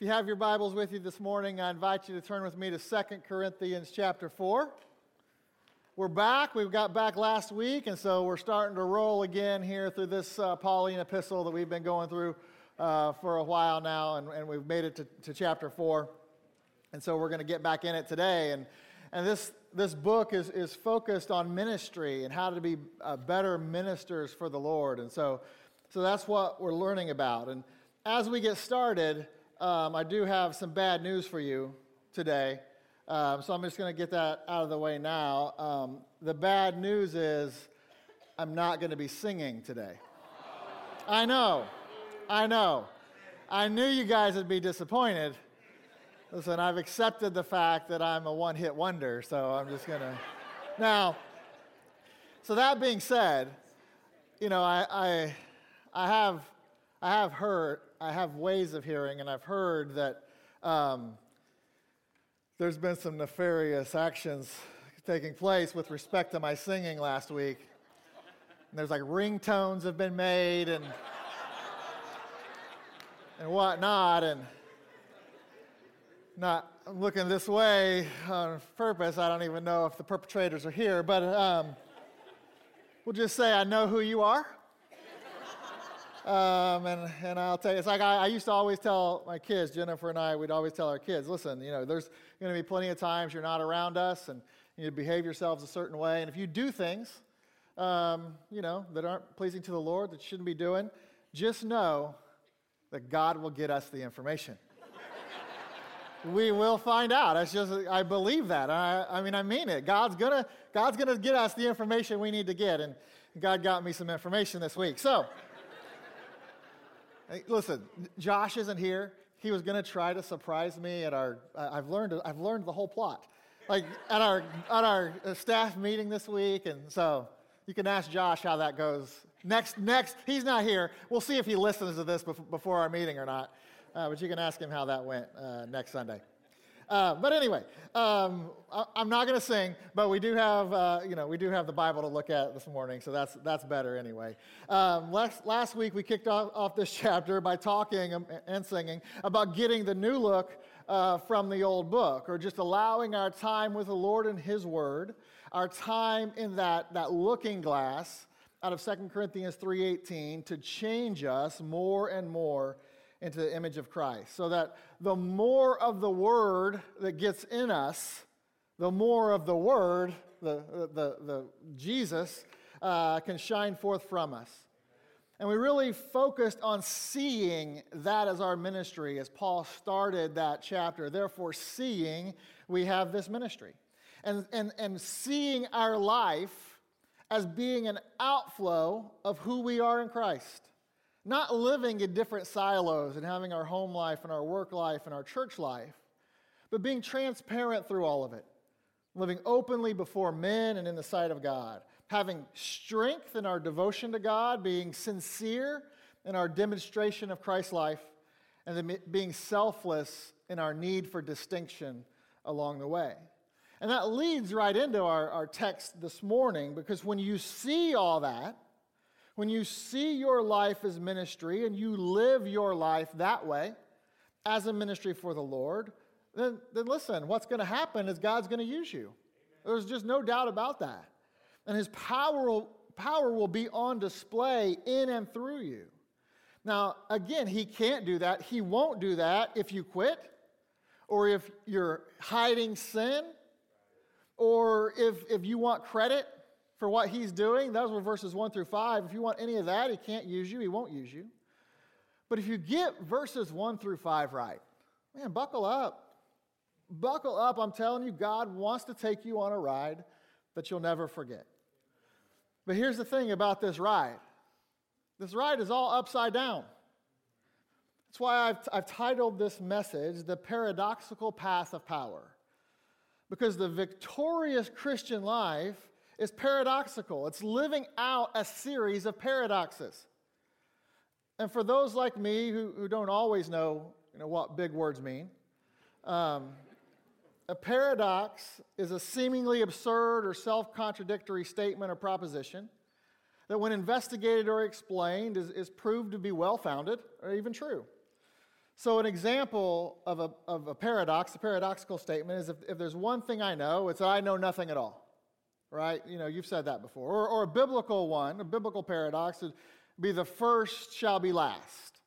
If you have your Bibles with you this morning, I invite you to turn with me to 2 Corinthians chapter 4. We're back. We got back last week, and so we're starting to roll again here through this uh, Pauline epistle that we've been going through uh, for a while now, and, and we've made it to, to chapter 4. And so we're going to get back in it today. And, and this, this book is, is focused on ministry and how to be uh, better ministers for the Lord. And so, so that's what we're learning about. And as we get started, um, I do have some bad news for you today. Um, so I'm just going to get that out of the way now. Um, the bad news is I'm not going to be singing today. I know. I know. I knew you guys would be disappointed. Listen, I've accepted the fact that I'm a one hit wonder, so I'm just going to. Now, so that being said, you know, I, I, I, have, I have heard I have ways of hearing, and I've heard that um, there's been some nefarious actions taking place with respect to my singing last week. And there's like ringtones have been made and and whatnot, and not looking this way on purpose. I don't even know if the perpetrators are here, but um, we'll just say I know who you are. Um, and, and I'll tell you, it's like I, I, used to always tell my kids, Jennifer and I, we'd always tell our kids, listen, you know, there's going to be plenty of times you're not around us and you behave yourselves a certain way. And if you do things, um, you know, that aren't pleasing to the Lord, that you shouldn't be doing, just know that God will get us the information. we will find out. That's just, I believe that. I, I mean, I mean it. God's gonna, God's gonna get us the information we need to get. And God got me some information this week. So, Listen, Josh isn't here. He was going to try to surprise me at our. I've learned. I've learned the whole plot, like at our at our uh, staff meeting this week, and so you can ask Josh how that goes. Next, next, he's not here. We'll see if he listens to this before our meeting or not. Uh, but you can ask him how that went uh, next Sunday. Uh, but anyway, um, I, am not going to sing, but we do have, uh, you know, we do have the Bible to look at this morning, so that's that's better anyway. Um, last, last week we kicked off, off this chapter by talking and singing about getting the new look uh, from the old book, or just allowing our time with the Lord and His Word, our time in that that looking glass out of 2 Corinthians 3:18 to change us more and more into the image of Christ. So that the more of the Word that gets in us, the more of the Word, the, the, the, Jesus, uh, can shine forth from us. And we really focused on seeing that as our ministry as Paul started that chapter. Therefore, seeing, we have this ministry. And, and, and seeing our life as being an outflow of who we are in Christ. Not living in different silos and having our home life and our work life and our church life, but being transparent through all of it. Living openly before men and in the sight of God. Having strength in our devotion to God, being sincere in our demonstration of Christ's life, and then being selfless in our need for distinction along the way. And that leads right into our, our text this morning because when you see all that, when you see your life as ministry and you live your life that way as a ministry for the Lord, then, then listen, what's going to happen is God's going to use you. There's just no doubt about that. And his power will, power will be on display in and through you. Now, again, he can't do that. He won't do that if you quit, or if you're hiding sin, or if, if you want credit for what he's doing. Those were verses 1 through 5. If you want any of that, he can't use you, he won't use you. But if you get verses 1 through 5 right, man, buckle up. Buckle up. I'm telling you, God wants to take you on a ride that you'll never forget. But here's the thing about this ride this ride is all upside down. That's why I've, I've titled this message, The Paradoxical Path of Power. Because the victorious Christian life is paradoxical. It's living out a series of paradoxes. And for those like me who, who don't always know, you know what big words mean, um, a paradox is a seemingly absurd or self contradictory statement or proposition that, when investigated or explained, is, is proved to be well founded or even true. So, an example of a, of a paradox, a paradoxical statement, is if, if there's one thing I know, it's that I know nothing at all. Right? You know, you've said that before. Or, or a biblical one, a biblical paradox would be the first shall be last.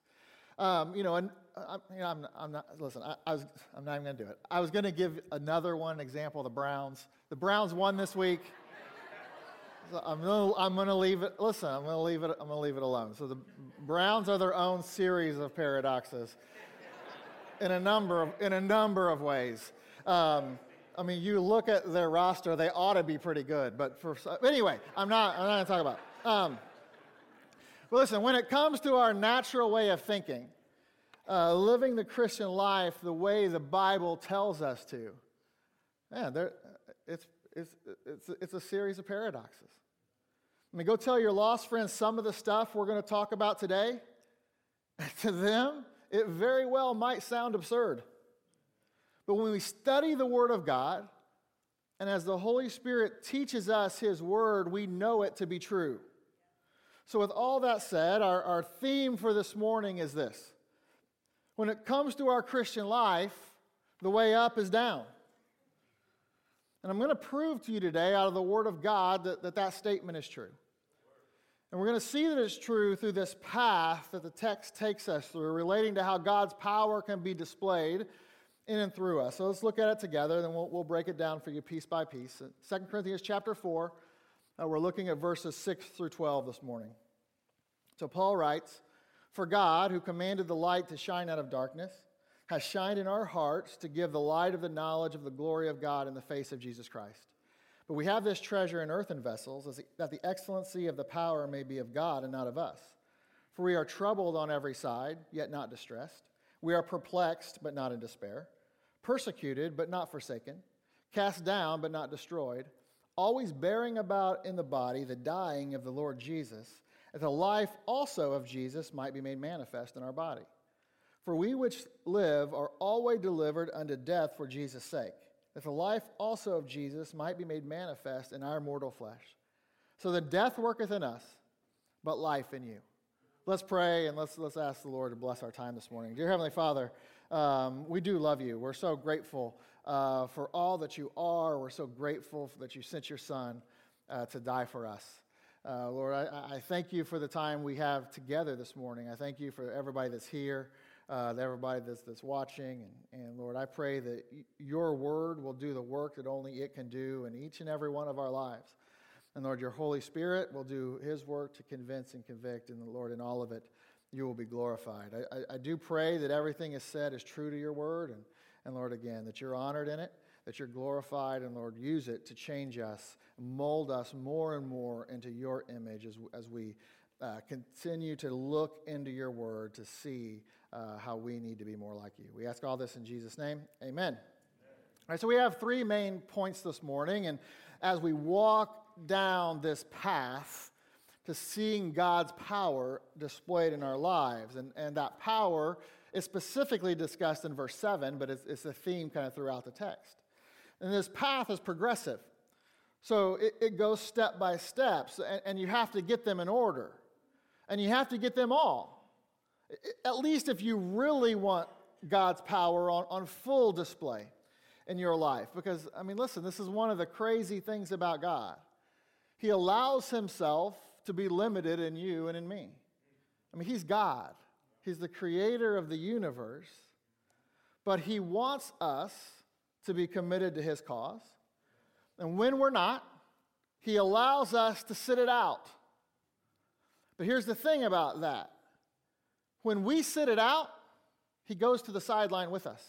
Um, you know, and uh, I, you know, I'm, I'm not, listen, I, I was, I'm not even going to do it. I was going to give another one example the Browns. The Browns won this week. So I'm gonna, I'm gonna leave it. Listen, I'm gonna leave it. I'm gonna leave it alone. So the Browns are their own series of paradoxes in a number of, in a number of ways. Um, I mean, you look at their roster, they ought to be pretty good. But for anyway, I'm not, I'm not going to talk about it. Um, but listen, when it comes to our natural way of thinking, uh, living the Christian life the way the Bible tells us to, man, there, it's, it's, it's, it's a series of paradoxes. I mean, go tell your lost friends some of the stuff we're going to talk about today. to them, it very well might sound absurd. But when we study the Word of God, and as the Holy Spirit teaches us His Word, we know it to be true. So, with all that said, our, our theme for this morning is this When it comes to our Christian life, the way up is down. And I'm going to prove to you today, out of the Word of God, that that, that statement is true. And we're going to see that it's true through this path that the text takes us through, relating to how God's power can be displayed in and through us. So let's look at it together, then we'll, we'll break it down for you piece by piece. 2 Corinthians chapter 4, uh, we're looking at verses 6 through 12 this morning. So Paul writes, For God, who commanded the light to shine out of darkness, has shined in our hearts to give the light of the knowledge of the glory of God in the face of Jesus Christ. But we have this treasure in earthen vessels, that the excellency of the power may be of God and not of us. For we are troubled on every side, yet not distressed. We are perplexed, but not in despair. Persecuted, but not forsaken. Cast down, but not destroyed. Always bearing about in the body the dying of the Lord Jesus, that the life also of Jesus might be made manifest in our body. For we which live are always delivered unto death for Jesus' sake that the life also of Jesus might be made manifest in our mortal flesh. So that death worketh in us, but life in you. Let's pray and let's, let's ask the Lord to bless our time this morning. Dear Heavenly Father, um, we do love you. We're so grateful uh, for all that you are. We're so grateful that you sent your Son uh, to die for us. Uh, Lord, I, I, thank you for the time we have together this morning. I thank you for everybody that's here uh, everybody that's, that's watching. And, and Lord, I pray that your word will do the work that only it can do in each and every one of our lives. And Lord, your Holy Spirit will do his work to convince and convict. And the Lord, in all of it, you will be glorified. I, I, I do pray that everything is said is true to your word. And, and Lord, again, that you're honored in it, that you're glorified. And Lord, use it to change us, mold us more and more into your image as, as we uh, continue to look into your word to see uh, how we need to be more like you. We ask all this in Jesus' name. Amen. Amen. All right, so we have three main points this morning, and as we walk down this path to seeing God's power displayed in our lives, and, and that power is specifically discussed in verse 7, but it's, it's a theme kind of throughout the text. And this path is progressive. So it, it goes step by step, and, and you have to get them in order. And you have to get them all. At least if you really want God's power on, on full display in your life. Because, I mean, listen, this is one of the crazy things about God. He allows himself to be limited in you and in me. I mean, he's God, he's the creator of the universe, but he wants us to be committed to his cause. And when we're not, he allows us to sit it out. But here's the thing about that when we sit it out, he goes to the sideline with us.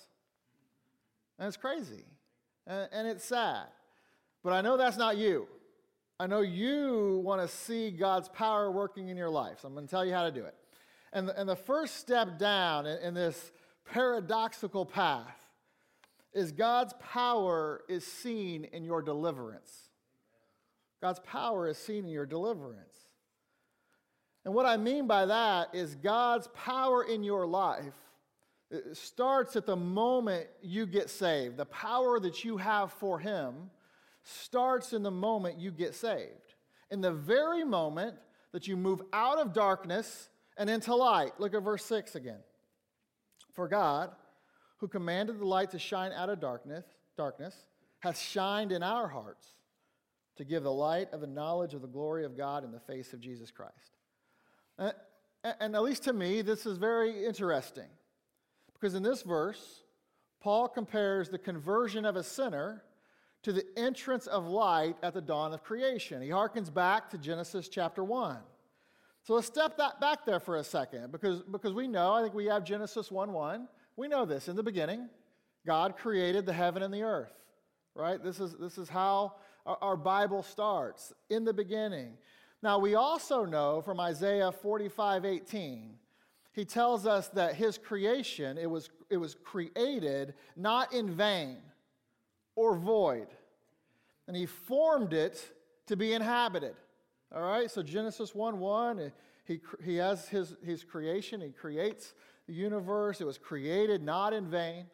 And it's crazy. And, it's sad. But I know that's not you. I know you want to see God's power working in your life. So I'm going to tell you how to do it. And the, and the first step down in, in this paradoxical path is God's power is seen in your deliverance. God's power is seen in your deliverance. And what I mean by that is God's power in your life starts at the moment you get saved. The power that you have for Him starts in the moment you get saved. In the very moment that you move out of darkness and into light. Look at verse 6 again. For God, who commanded the light to shine out of darkness, darkness, hath shined in our hearts to give the light of the knowledge of the glory of God in the face of Jesus Christ. Uh, and, and at least to me, this is very interesting because in this verse, Paul compares the conversion of a sinner to the entrance of light at the dawn of creation. He harkens back to Genesis chapter 1. So let's step that back there for a second because, because we know, I think we have Genesis 1 1. We know this. In the beginning, God created the heaven and the earth, right? This is, this is how our, our Bible starts. In the beginning. Now, we also know from Isaiah 45 18, he tells us that his creation, it was, it was created not in vain or void. And he formed it to be inhabited. All right, so Genesis 1 1, eh, he, he has his, his creation, he creates the universe. It was created not in vain,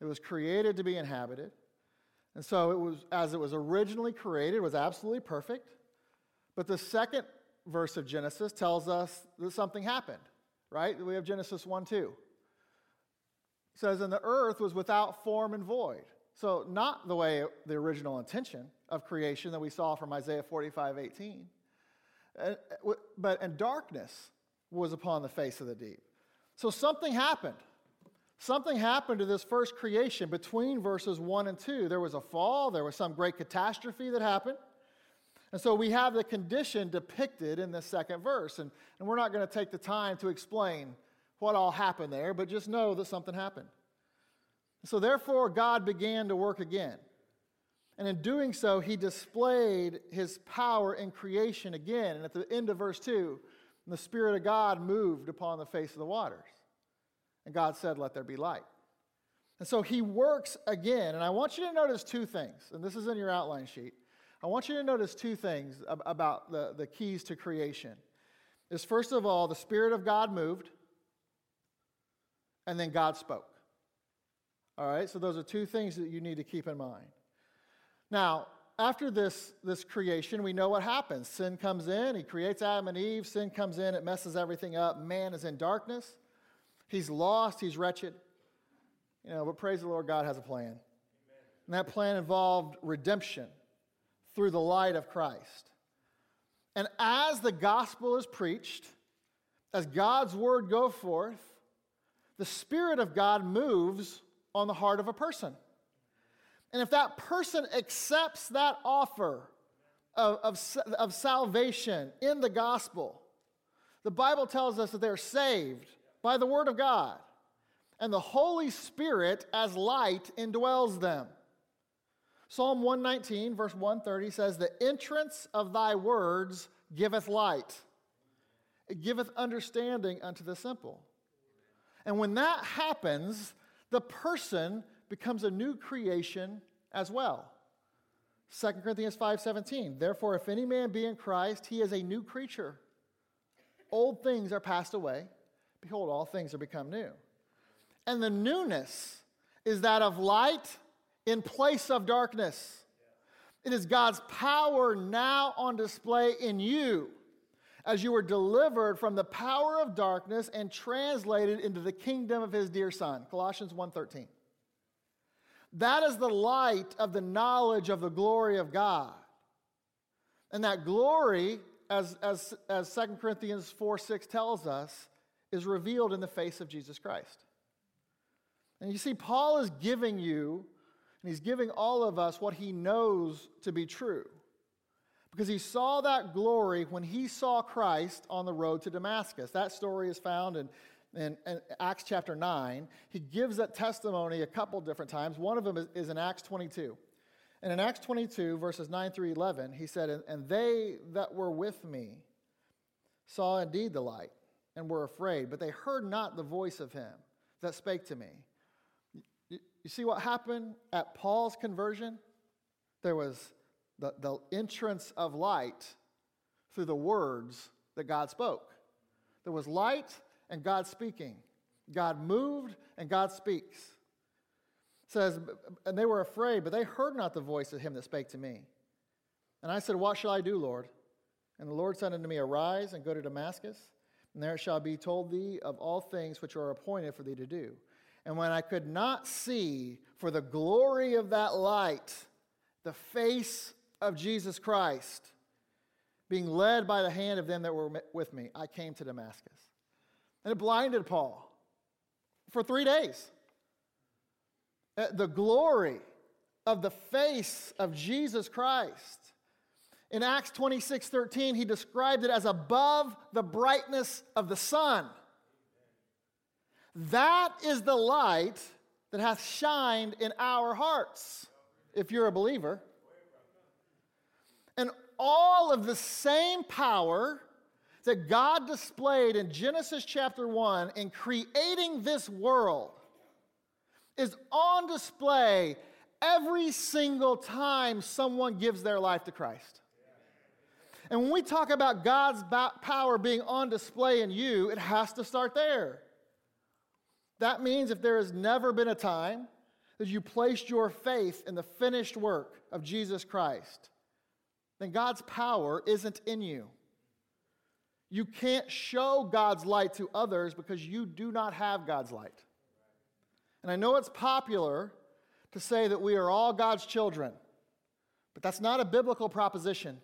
it was created to be inhabited. And so it was, as it was originally created, was absolutely perfect. But the second verse of Genesis tells us that something happened, right? We have Genesis 1 2. It says, And the earth was without form and void. So, not the way the original intention of creation that we saw from Isaiah 45 18 uh, but and darkness was upon the face of the deep. So something happened. Something happened to this first creation between verses 1 and 2. There was a fall, there was some great catastrophe that happened. And so we have the condition depicted in the second verse. And, and we're not going to take the time to explain what all happened there, but just know that something happened. So therefore, God began to work again. And in doing so, he displayed his power in creation again. And at the end of verse 2, the Spirit of God moved upon the face of the waters. And God said, Let there be light. And so he works again. And I want you to notice two things, and this is in your outline sheet. I want you to notice two things about the, the keys to creation. Is first of all, the Spirit of God moved, and then God spoke. All right, so those are two things that you need to keep in mind. Now, after this, this creation, we know what happens. Sin comes in, he creates Adam and Eve. Sin comes in, it messes everything up. Man is in darkness. He's lost, he's wretched. You know, but praise the Lord, God has a plan. And that plan involved redemption through the light of Christ. And as the gospel is preached, as God's word go forth, the Spirit of God moves on the heart of a person. And if that person accepts that offer of, of, of salvation in the gospel, the Bible tells us that they're saved by the Word of God. And the Holy Spirit, as light, indwells them. Psalm 119, verse 130 says, The entrance of thy words giveth light, it giveth understanding unto the simple. And when that happens, the person becomes a new creation as well. 2 Corinthians 5:17 Therefore if any man be in Christ he is a new creature. Old things are passed away. Behold all things are become new. And the newness is that of light in place of darkness. It is God's power now on display in you as you were delivered from the power of darkness and translated into the kingdom of his dear son Colossians 1:13 that is the light of the knowledge of the glory of God. And that glory, as, as, as 2 Corinthians 4 6 tells us, is revealed in the face of Jesus Christ. And you see, Paul is giving you, and he's giving all of us what he knows to be true. Because he saw that glory when he saw Christ on the road to Damascus. That story is found in in, in, Acts chapter 9. He gives that testimony a couple different times. One of them is, is, in Acts 22. And in Acts 22, verses 9 through 11, he said, And they that were with me saw indeed the light and were afraid, but they heard not the voice of him that spake to me. You, you see what happened at Paul's conversion? There was the, the entrance of light through the words that God spoke. There was light and God speaking. God moved and God speaks. It says, and they were afraid, but they heard not the voice of him that spake to me. And I said, What shall I do, Lord? And the Lord said unto me, Arise and go to Damascus, and there shall be told thee of all things which are appointed for thee to do. And when I could not see for the glory of that light the face of Jesus Christ, being led by the hand of them that were with me, I came to Damascus. And it blinded Paul for three days. Uh, the glory of the face of Jesus Christ. In Acts 26 13, he described it as above the brightness of the sun. That is the light that hath shined in our hearts, if you're a believer. All of the same power that God displayed in Genesis chapter 1 in creating this world is on display every single time someone gives their life to Christ. And when we talk about God's power being on display in you, it has to start there. That means if there has never been a time that you placed your faith in the finished work of Jesus Christ, then God's power isn't in you. You can't show God's light to others because you do not have God's light. And I know it's popular to say that we are all God's children, but that's not a biblical proposition.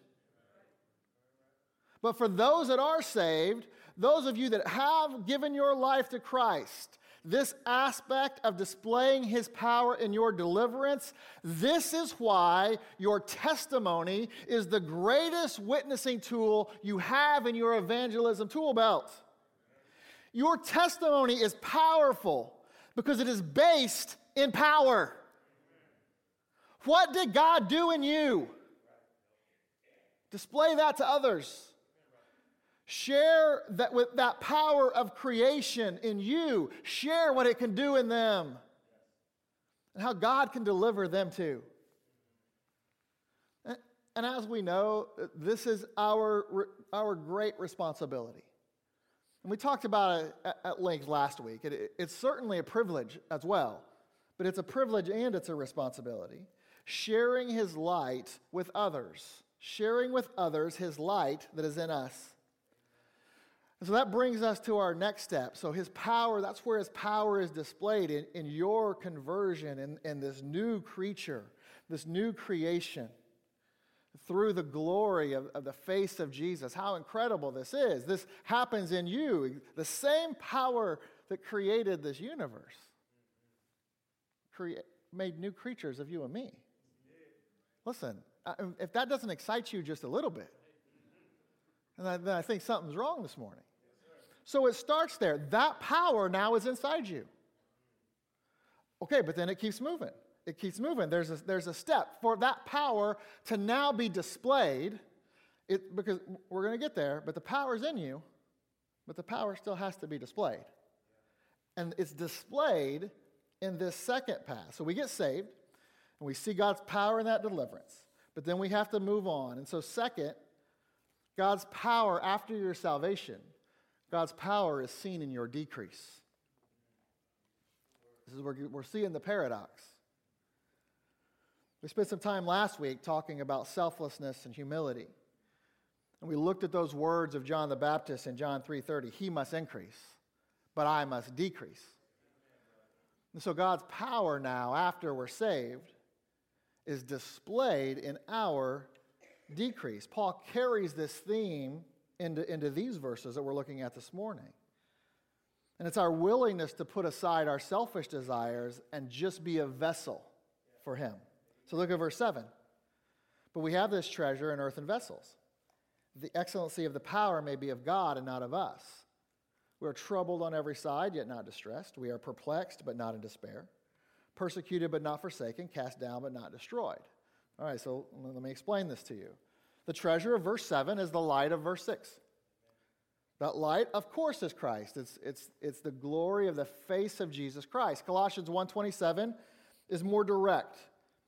But for those that are saved, those of you that have given your life to Christ, this aspect of displaying his power in your deliverance, this is why your testimony is the greatest witnessing tool you have in your evangelism tool belt. Your testimony is powerful because it is based in power. What did God do in you? Display that to others. Share that with that power of creation in you. Share what it can do in them and how God can deliver them too. And as we know, this is our, our great responsibility. And we talked about it at length last week. It, it's certainly a privilege as well, but it's a privilege and it's a responsibility. Sharing his light with others, sharing with others his light that is in us. And so that brings us to our next step. So his power, that's where his power is displayed in, in your conversion in, in this new creature, this new creation through the glory of, of, the face of Jesus. How incredible this is. This happens in you. The same power that created this universe made new creatures of you and me. Listen, if that doesn't excite you just a little bit, then I think something's wrong this morning. So it starts there. That power now is inside you. Okay, but then it keeps moving. It keeps moving. There's a, there's a step for that power to now be displayed. It, because we're going to get there, but the power's in you, but the power still has to be displayed. And it's displayed in this second path. So we get saved, and we see God's power in that deliverance. But then we have to move on. And so, second, God's power after your salvation God's power is seen in your decrease. This is where we're seeing the paradox. We spent some time last week talking about selflessness and humility. And we looked at those words of John the Baptist in John 3:30, he must increase, but I must decrease. And so God's power now after we're saved is displayed in our decrease. Paul carries this theme into, into these verses that we're looking at this morning. And it's our willingness to put aside our selfish desires and just be a vessel for Him. So look at verse 7. But we have this treasure in earthen vessels. The excellency of the power may be of God and not of us. We are troubled on every side, yet not distressed. We are perplexed, but not in despair. Persecuted, but not forsaken. Cast down, but not destroyed. All right, so let me explain this to you. The treasure of verse 7 is the light of verse 6. That light, of course, is Christ. It's, it's, it's the glory of the face of Jesus Christ. Colossians 1.27 is more direct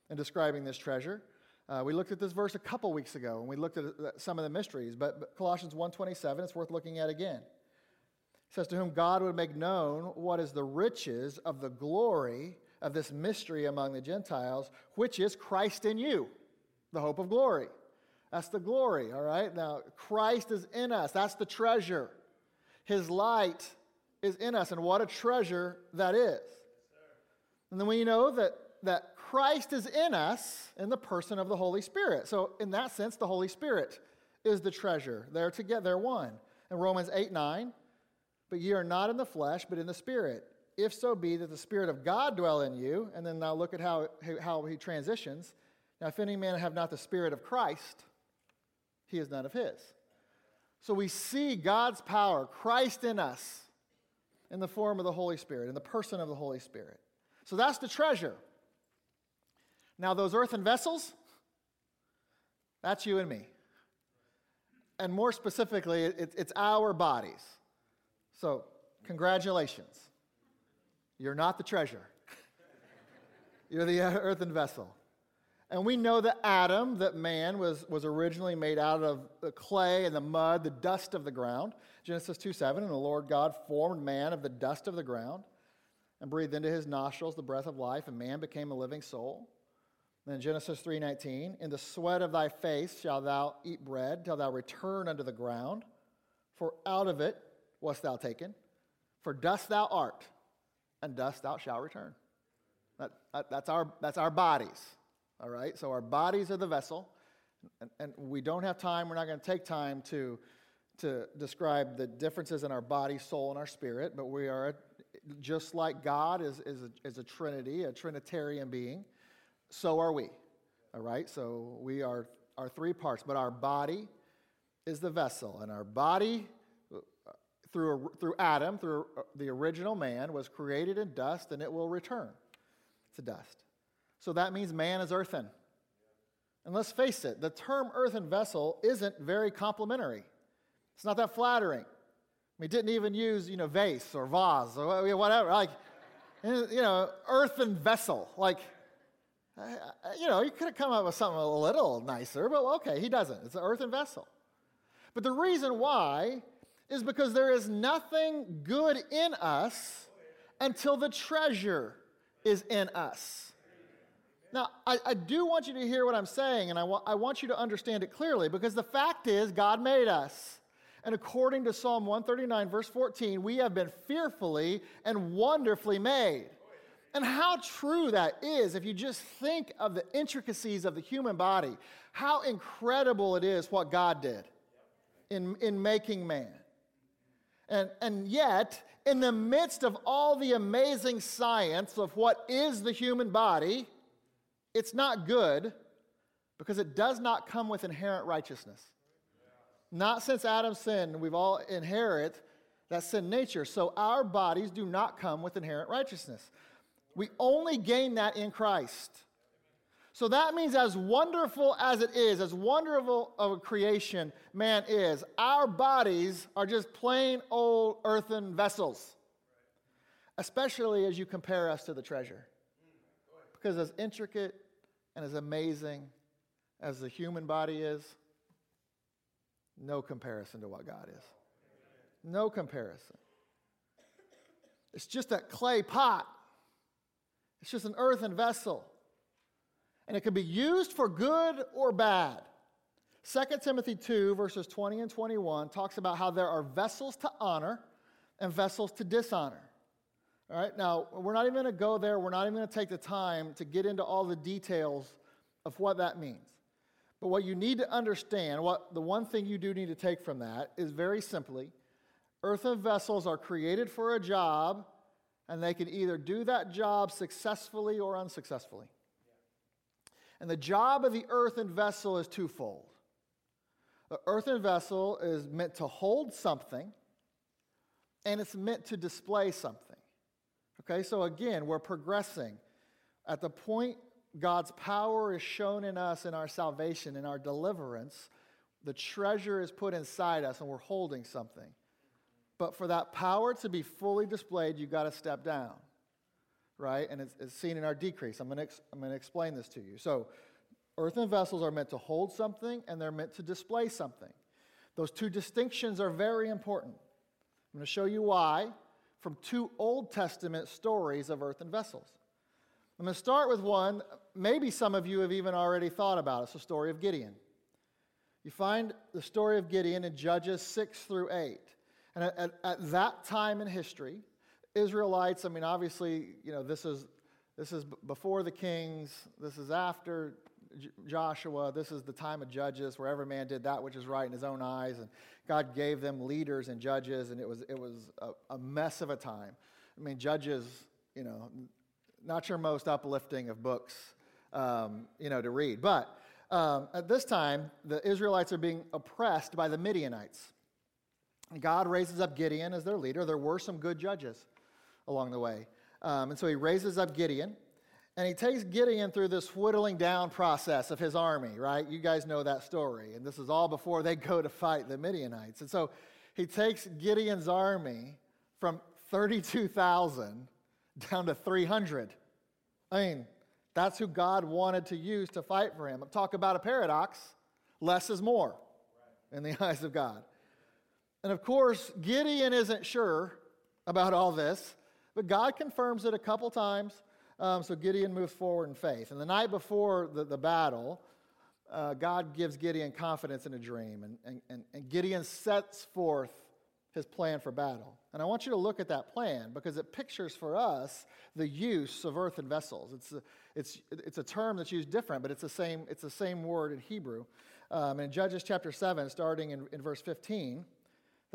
in describing this treasure. Uh, we looked at this verse a couple weeks ago and we looked at some of the mysteries, but, but Colossians 1.27, it's worth looking at again. It says, To whom God would make known what is the riches of the glory of this mystery among the Gentiles, which is Christ in you, the hope of glory. That's the glory, all right? Now, Christ is in us. That's the treasure. His light is in us, and what a treasure that is. And then we know that, that Christ is in us in the person of the Holy Spirit. So, in that sense, the Holy Spirit is the treasure. They're together, they're one. In Romans 8 9, but ye are not in the flesh, but in the Spirit. If so be that the Spirit of God dwell in you. And then now look at how, how he transitions. Now, if any man have not the Spirit of Christ, he is none of his. So we see God's power, Christ in us, in the form of the Holy Spirit, in the person of the Holy Spirit. So that's the treasure. Now, those earthen vessels, that's you and me. And more specifically, it, it's our bodies. So, congratulations. You're not the treasure, you're the earthen vessel. And we know that Adam, that man, was, was originally made out of the clay and the mud, the dust of the ground. Genesis 2 7, and the Lord God formed man of the dust of the ground and breathed into his nostrils the breath of life, and man became a living soul. Then Genesis 3:19, "In the sweat of thy face shalt thou eat bread till thou return unto the ground, for out of it wast thou taken. For dust thou art, and dust thou shalt return." That, that, that's, our, that's our bodies, all right? So our bodies are the vessel, and, and we don't have time, we're not going to take time to, to describe the differences in our body, soul, and our spirit, but we are just like God is, is, a, is a trinity, a trinitarian being, so are we. All right? So we are, are three parts, but our body is the vessel, and our body, uh, through, through Adam, through uh, the original man, was created in dust, and it will return to dust. So that means man is earthen. And let's face it, the term earthen vessel isn't very complimentary. It's not that flattering. We didn't even use, you know, vase or vase or whatever. Like, you know, earthen vessel. Like, you know, you could have come up with something a little nicer, but okay, he doesn't. It's an earthen vessel. But the reason why is because there is nothing good in us until the treasure is in us. Now, I, I, do want you to hear what I'm saying, and I, wa- I want you to understand it clearly because the fact is, God made us. And according to Psalm 139, verse 14, we have been fearfully and wonderfully made. And how true that is if you just think of the intricacies of the human body, how incredible it is what God did in, in making man. And, and yet, in the midst of all the amazing science of what is the human body, it's not good because it does not come with inherent righteousness. Not since Adam's sin, we've all inherit that sin nature. So our bodies do not come with inherent righteousness. We only gain that in Christ. So that means, as wonderful as it is, as wonderful of a creation man is, our bodies are just plain old earthen vessels, especially as you compare us to the treasure. Because as intricate and as amazing as the human body is, no comparison to what God is. No comparison. It's just that clay pot, it's just an earthen vessel. And it can be used for good or bad. 2 Timothy 2, verses 20 and 21, talks about how there are vessels to honor and vessels to dishonor. All right, now we're not even going to go there. We're not even going to take the time to get into all the details of what that means. But what you need to understand, what the one thing you do need to take from that is very simply earthen vessels are created for a job, and they can either do that job successfully or unsuccessfully. And the job of the earthen vessel is twofold. The earthen vessel is meant to hold something, and it's meant to display something. Okay, so again, we're progressing. At the point God's power is shown in us in our salvation, in our deliverance. The treasure is put inside us and we're holding something. But for that power to be fully displayed, you've got to step down, right? And it's, it's seen in our decrease. I'm going going to explain this to you. So, earthen vessels are meant to hold something and they're meant to display something. Those two distinctions are very important. I'm going to show you why from two Old Testament stories of earthen vessels. I'm going to start with one, maybe some of you have even already thought about. It. It's the story of Gideon. You find the story of Gideon in Judges 6 through 8. And at, at, at that time in history, Israelites, I mean, obviously, you know, this is, this is before the kings, this is after J- Joshua, this is the time of judges where every man did that which is right in his own eyes. And God gave them leaders and judges, and it was, it was a, a mess of a time. I mean, judges, you know, not your most uplifting of books, um, you know, to read. But um, at this time, the Israelites are being oppressed by the Midianites. God raises up Gideon as their leader. There were some good judges along the way. Um, and so he raises up Gideon, and he takes Gideon through this whittling down process of his army, right? You guys know that story. And this is all before they go to fight the Midianites. And so he takes Gideon's army from 32,000 down to 300. I mean, that's who God wanted to use to fight for him. Talk about a paradox less is more in the eyes of God. And of course, Gideon isn't sure about all this, but God confirms it a couple times. Um, so Gideon moves forward in faith. And the night before the, the battle, uh, God gives Gideon confidence in a dream, and, and, and, Gideon sets forth his plan for battle. And I want you to look at that plan because it pictures for us the use of earthen vessels. It's a, it's, it's a term that's used different, but it's the same, it's the same word in Hebrew. Um, in Judges chapter 7, starting in, in verse 15,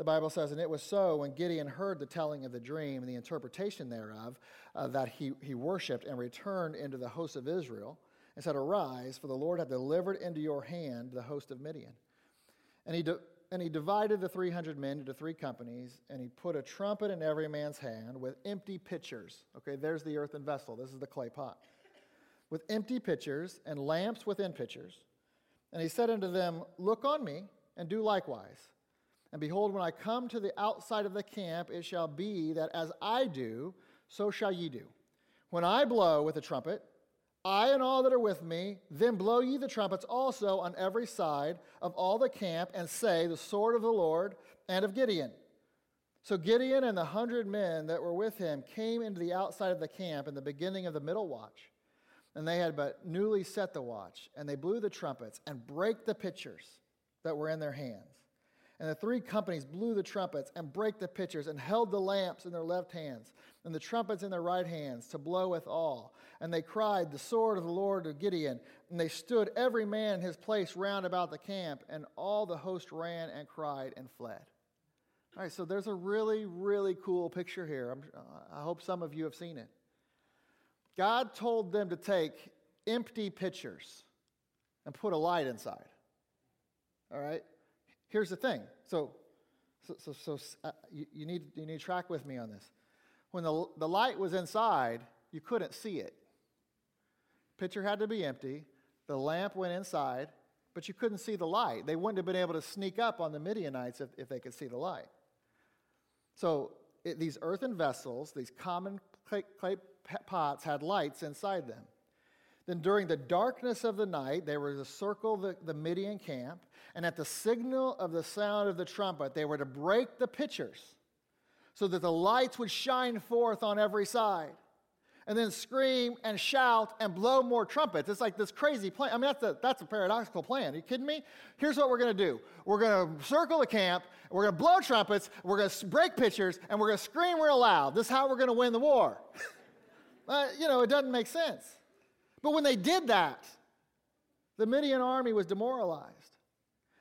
the Bible says, And it was so when Gideon heard the telling of the dream and the interpretation thereof, uh, that he, he worshiped and returned into the host of Israel and said, Arise, for the Lord hath delivered into your hand the host of Midian. And he, and he divided the 300 men into three companies, and he put a trumpet in every man's hand with empty pitchers. Okay, there's the earthen vessel. This is the clay pot. With empty pitchers and lamps within pitchers. And he said unto them, Look on me, and do likewise. And behold, when I come to the outside of the camp, it shall be that as I do, so shall ye do. When I blow with the trumpet, I and all that are with me, then blow ye the trumpets also on every side of all the camp, and say, The sword of the Lord and of Gideon. So Gideon and the hundred men that were with him came into the outside of the camp in the beginning of the middle watch. And they had but newly set the watch, and they blew the trumpets and brake the pitchers that were in their hands. And the three companies blew the trumpets and brake the pitchers and held the lamps in their left hands and the trumpets in their right hands to blow with all. And they cried, The sword of the Lord of Gideon. And they stood every man in his place round about the camp, and all the host ran and cried and fled. All right, so there's a really, really cool picture here. I'm, i hope some of you have seen it. God told them to take empty pitchers and put a light inside. All right? Here's the thing. So, so, so, so uh, you, you, need, you need to track with me on this. When the, the light was inside, you couldn't see it. Pitcher had to be empty. The lamp went inside, but you couldn't see the light. They wouldn't have been able to sneak up on the Midianites if, if they could see the light. So it, these earthen vessels, these common clay, clay pots, had lights inside them. Then during the darkness of the night, they were to circle the, the Midian camp, and at the signal of the sound of the trumpet, they were to break the pitchers so that the lights would shine forth on every side. And then scream and shout and blow more trumpets. It's like this crazy plan. I mean, that's a, that's a paradoxical plan. Are you kidding me? Here's what we're going to do we're going to circle the camp, we're going to blow trumpets, we're going to break pitchers, and we're going to scream real loud. This is how we're going to win the war. uh, you know, it doesn't make sense. But when they did that, the Midian army was demoralized.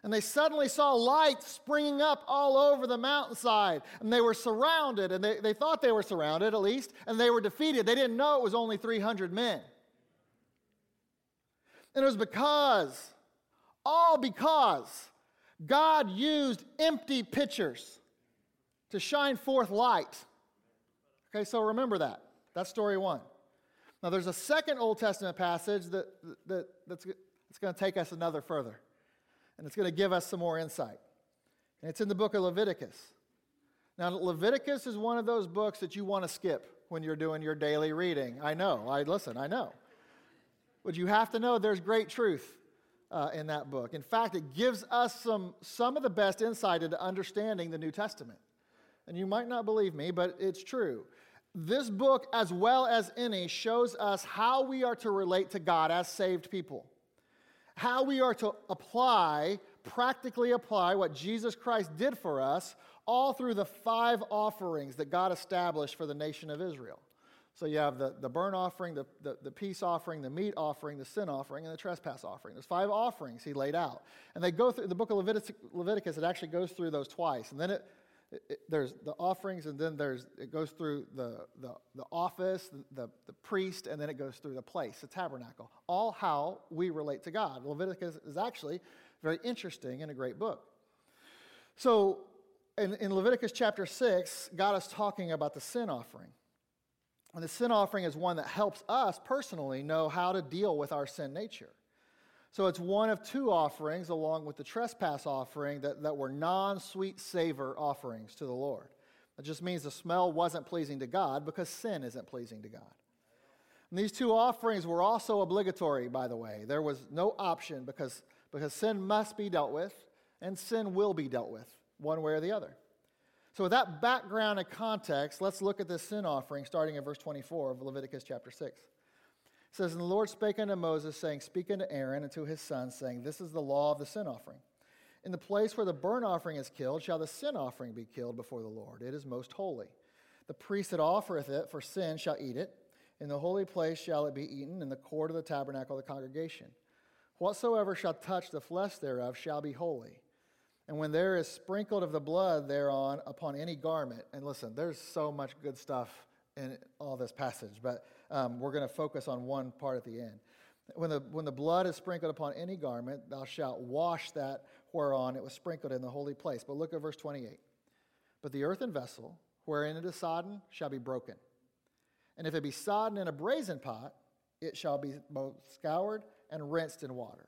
And they suddenly saw lights springing up all over the mountainside. And they were surrounded, and they, they thought they were surrounded at least, and they were defeated. They didn't know it was only 300 men. And it was because, all because, God used empty pitchers to shine forth light. Okay, so remember that. That's story one. Now, there's a second Old Testament passage that, that, that's, that's going to take us another further and it's going to give us some more insight. And it's in the book of Leviticus. Now, Leviticus is one of those books that you want to skip when you're doing your daily reading. I know. I listen, I know. But you have to know there's great truth uh, in that book. In fact, it gives us some, some of the best insight into understanding the New Testament. And you might not believe me, but it's true. This book, as well as any, shows us how we are to relate to God as saved people how we are to apply, practically apply what Jesus Christ did for us all through the five offerings that God established for the nation of Israel. So you have the, the burnt offering, the, the, the, peace offering, the meat offering, the sin offering, and the trespass offering. There's five offerings he laid out. And they go through the book of Leviticus, Leviticus it actually goes through those twice. And then it, it, there's the offerings, and then there's it goes through the, the, the office, the, the, the priest, and then it goes through the place, the tabernacle. All how we relate to God. Leviticus is actually very interesting and a great book. So in, in Leviticus chapter 6, God is talking about the sin offering. And the sin offering is one that helps us personally know how to deal with our sin nature. So it's one of two offerings, along with the trespass offering, that, that were non sweet savor offerings to the Lord. That just means the smell wasn't pleasing to God because sin isn't pleasing to God. And these two offerings were also obligatory, by the way. There was no option because, because sin must be dealt with and sin will be dealt with, one way or the other. So, with that background and context, let's look at this sin offering starting in verse 24 of Leviticus chapter 6. It says, And the Lord spake unto Moses, saying, Speak unto Aaron and to his sons, saying, This is the law of the sin offering. In the place where the burnt offering is killed, shall the sin offering be killed before the Lord. It is most holy. The priest that offereth it for sin shall eat it. In the holy place shall it be eaten, in the court of the tabernacle of the congregation. Whatsoever shall touch the flesh thereof shall be holy. And when there is sprinkled of the blood thereon upon any garment, and listen, there's so much good stuff in all this passage, but um, we're going to focus on one part at the end. When the, when the blood is sprinkled upon any garment, thou shalt wash that whereon it was sprinkled in the holy place. But look at verse 28. But the earthen vessel wherein it is sodden shall be broken. And if it be sodden in a brazen pot, it shall be both scoured and rinsed in water.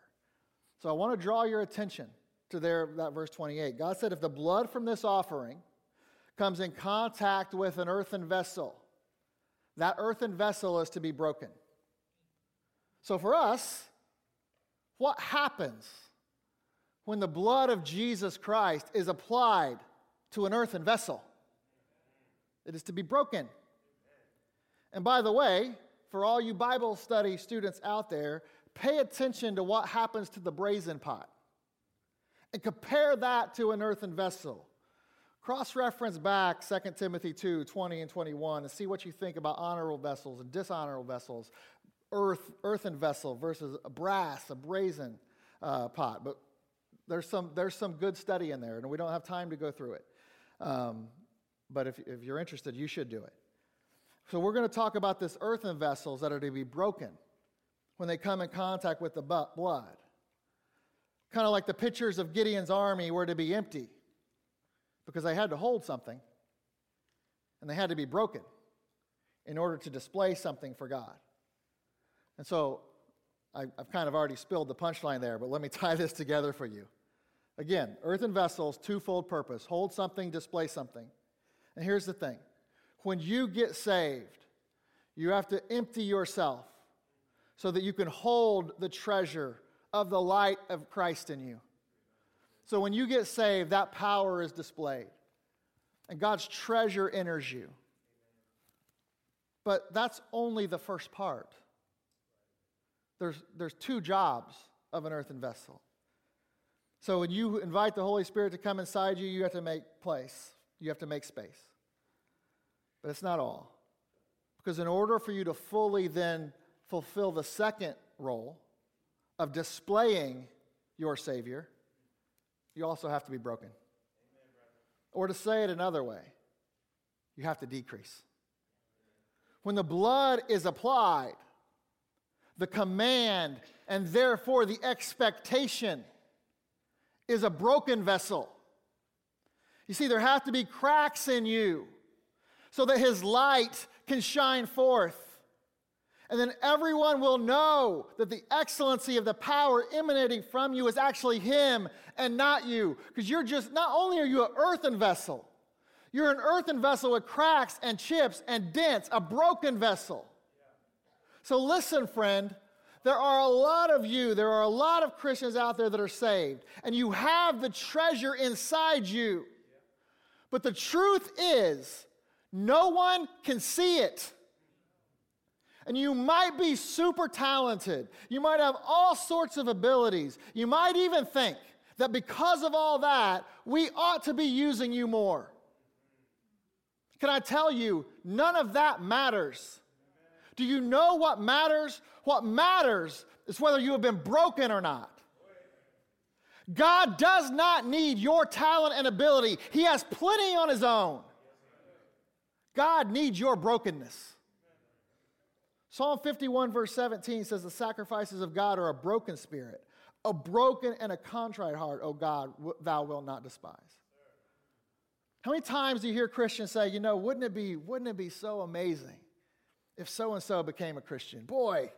So I want to draw your attention to there, that verse 28. God said, if the blood from this offering comes in contact with an earthen vessel, that earthen vessel is to be broken. So for us, what happens when the blood of Jesus Christ is applied to an earthen vessel? It is to be broken. And by the way, for all you Bible study students out there, pay attention to what happens to the brazen pot and compare that to an earthen vessel. Cross reference back 2 Timothy 2 20 and 21 and see what you think about honorable vessels and dishonorable vessels, earth, earthen vessel versus a brass, a brazen uh, pot. But there's some, there's some good study in there, and we don't have time to go through it. Um, but if, if you're interested, you should do it. So, we're going to talk about this earthen vessels that are to be broken when they come in contact with the blood. Kind of like the pictures of Gideon's army were to be empty because they had to hold something and they had to be broken in order to display something for God. And so I, have kind of already spilled the punchline there, but let me tie this together for you. Again, earthen vessels, twofold purpose hold something, display something. And here's the thing when you get saved, you have to empty yourself so that you can hold the treasure of the light of Christ in you. So when you get saved, that power is displayed, and God's treasure enters you. But that's only the first part. There's, there's two jobs of an earthen vessel. So when you invite the Holy Spirit to come inside you, you have to make place, you have to make space. But it's not all. Because in order for you to fully then fulfill the second role, of displaying your Savior, you also have to be broken. Amen, or to say it another way, you have to decrease. When the blood is applied, the command and therefore the expectation is a broken vessel. You see, there have to be cracks in you so that his light can shine forth. And then everyone will know that the excellency of the power emanating from you is actually Him and not you. Because you're just, not only are you an earthen vessel, you're an earthen vessel with cracks and chips and dents, a broken vessel. So listen, friend, there are a lot of you, there are a lot of Christians out there that are saved, and you have the treasure inside you. But the truth is, no one can see it. And you might be super talented. You might have all sorts of abilities. You might even think that because of all that, we ought to be using you more. Can I tell you, none of that matters. Do you know what matters? What matters is whether you have been broken or not. God does not need your talent and ability, He has plenty on His own. God needs your brokenness. Psalm 51, verse 17 says, The sacrifices of God are a broken spirit, a broken and a contrite heart, O God, thou wilt not despise. How many times do you hear Christians say, you know, wouldn't it be, wouldn't it be so amazing if so and so became a Christian? Boy,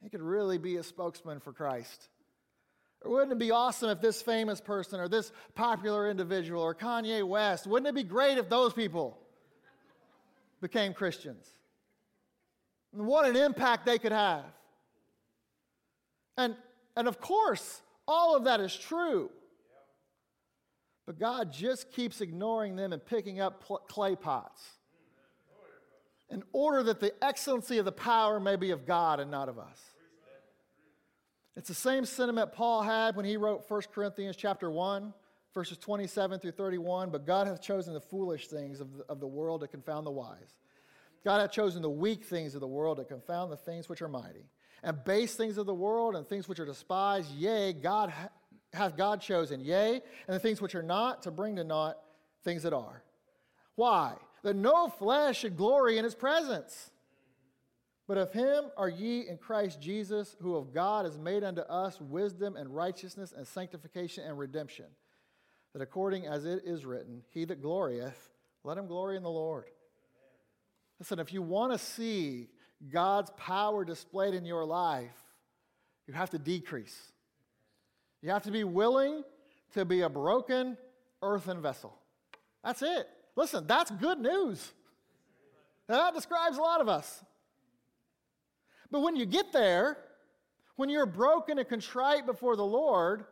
he could really be a spokesman for Christ. Or wouldn't it be awesome if this famous person or this popular individual or Kanye West, wouldn't it be great if those people became Christians? And what an impact they could have. And, and of course, all of that is true. But God just keeps ignoring them and picking up pl- clay pots in order that the excellency of the power may be of God and not of us. It's the same sentiment Paul had when he wrote 1 Corinthians chapter 1, verses 27 through 31. But God hath chosen the foolish things of the, of the world to confound the wise. God hath chosen the weak things of the world to confound the things which are mighty. And base things of the world and things which are despised, yea, God hath God chosen, yea, and the things which are not to bring to naught things that are. Why? That no flesh should glory in his presence. But of him are ye in Christ Jesus, who of God is made unto us wisdom and righteousness and sanctification and redemption. That according as it is written, He that glorieth, let him glory in the Lord. Listen, if you want to see God's power displayed in your life, you have to decrease. You have to be willing to be a broken earthen vessel. That's it. Listen, that's good news. that describes a lot of us. But when you get there, when you're broken and contrite before the Lord,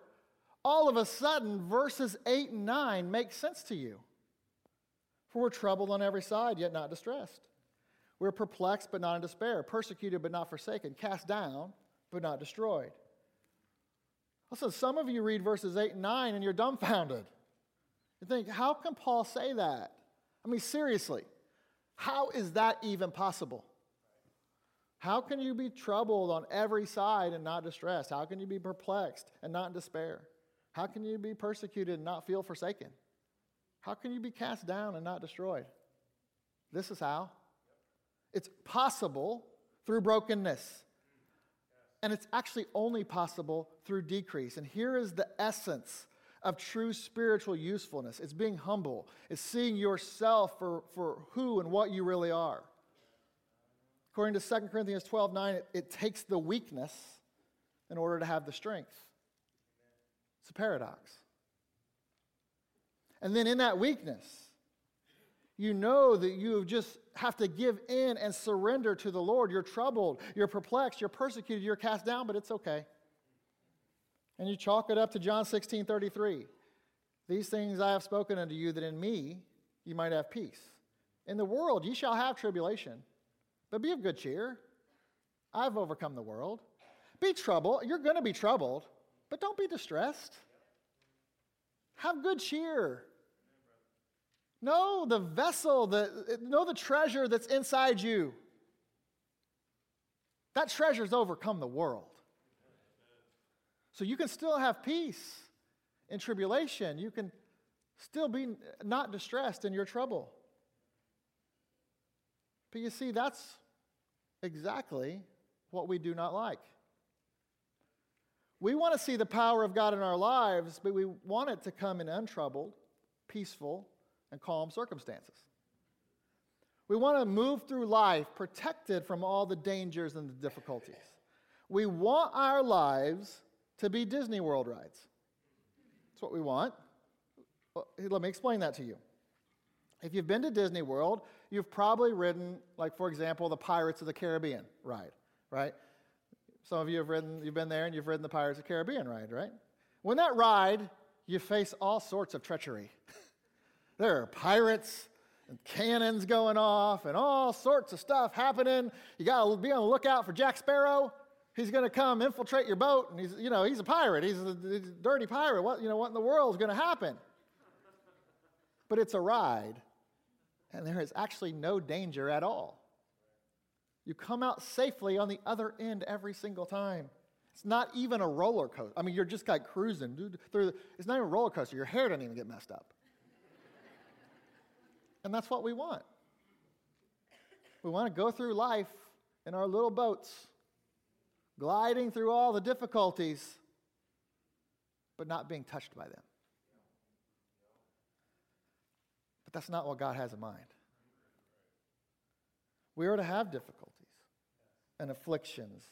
all of a sudden, verses 8 and 9 make sense to you. For we're troubled on every side, yet not distressed. We're perplexed, but not in despair, persecuted, but not forsaken, cast down, but not destroyed. Also, some of you read verses 8 and 9 and you're dumbfounded. You think, how can Paul say that? I mean, seriously, how is that even possible? How can you be troubled on every side and not distressed? How can you be perplexed and not in despair? How can you be persecuted and not feel forsaken? How can you be cast down and not destroyed? This is how. It's possible through brokenness. And it's actually only possible through decrease. And here is the essence of true spiritual usefulness it's being humble, it's seeing yourself for, for who and what you really are. According to 2 Corinthians 12 9, it, it takes the weakness in order to have the strength. It's a paradox. And then in that weakness, you know that you just have to give in and surrender to the Lord. You're troubled, you're perplexed, you're persecuted, you're cast down, but it's okay. And you chalk it up to John 16 33. These things I have spoken unto you, that in me you might have peace. In the world ye shall have tribulation, but be of good cheer. I've overcome the world. Be troubled. You're going to be troubled, but don't be distressed. Have good cheer. Know the vessel, the, know the treasure that's inside you. That treasure's overcome the world. So you can still have peace in tribulation. You can still be not distressed in your trouble. But you see, that's exactly what we do not like. We want to see the power of God in our lives, but we want it to come in untroubled, peaceful, and calm circumstances. We want to move through life protected from all the dangers and the difficulties. We want our lives to be Disney World rides. That's what we want. Well, let me explain that to you. If you've been to Disney World, you've probably ridden, like, for example, the Pirates of the Caribbean ride, right? Some of you have ridden, you've been there and you've ridden the Pirates of the Caribbean ride, right? When that ride, you face all sorts of treachery. There are pirates and cannons going off and all sorts of stuff happening. You got to be on the lookout for Jack Sparrow. He's going to come infiltrate your boat, and he's, you know, he's a pirate. He's a, he's a dirty pirate. What, you know, what in the world is going to happen? But it's a ride, and there is actually no danger at all. You come out safely on the other end every single time. It's not even a roller coaster. I mean, you're just like cruising. Through, it's not even a roller coaster. Your hair doesn't even get messed up. And that's what we want. We want to go through life in our little boats, gliding through all the difficulties, but not being touched by them. But that's not what God has in mind. We are to have difficulties and afflictions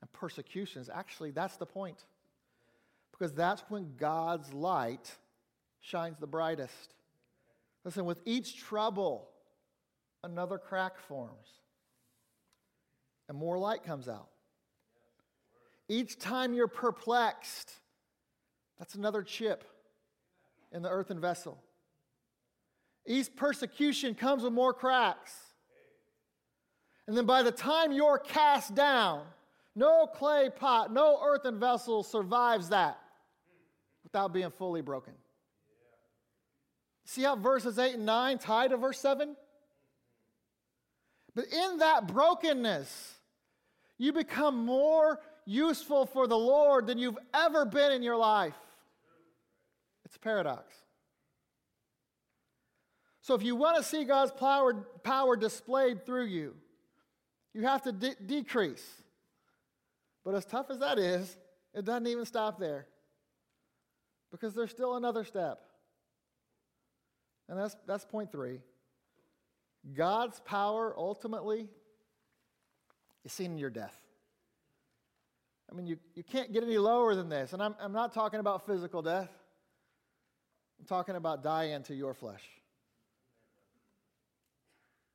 and persecutions. Actually, that's the point. Because that's when God's light shines the brightest. Listen, with each trouble, another crack forms and more light comes out. Each time you're perplexed, that's another chip in the earthen vessel. Each persecution comes with more cracks. And then by the time you're cast down, no clay pot, no earthen vessel survives that without being fully broken. See how verses 8 and 9 tie to verse 7? But in that brokenness, you become more useful for the Lord than you've ever been in your life. It's a paradox. So, if you want to see God's power, power displayed through you, you have to de- decrease. But as tough as that is, it doesn't even stop there. Because there's still another step. And that's, that's point three. God's power ultimately is seen in your death. I mean, you, you can't get any lower than this. And I'm, I'm not talking about physical death, I'm talking about dying to your flesh.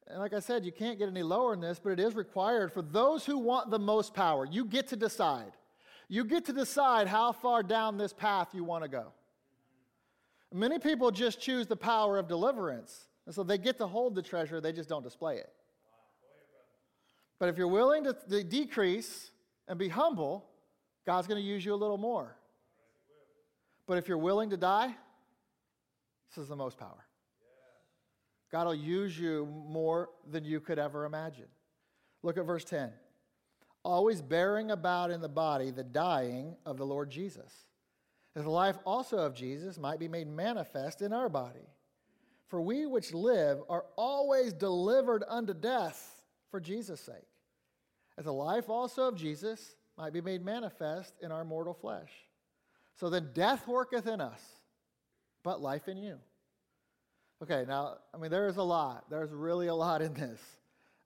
And like I said, you can't get any lower than this, but it is required for those who want the most power. You get to decide. You get to decide how far down this path you want to go. Many people just choose the power of deliverance. And so they get to hold the treasure, they just don't display it. But if you're willing to, decrease and be humble, God's going to use you a little more. But if you're willing to die, this is the most power. God will use you more than you could ever imagine. Look at verse 10. Always bearing about in the body the dying of the Lord Jesus, that the life also of Jesus might be made manifest in our body. For we which live are always delivered unto death for Jesus' sake, that the life also of Jesus might be made manifest in our mortal flesh. So then death worketh in us, but life in you. Okay, now, I mean, there is a lot. There's really a lot in this.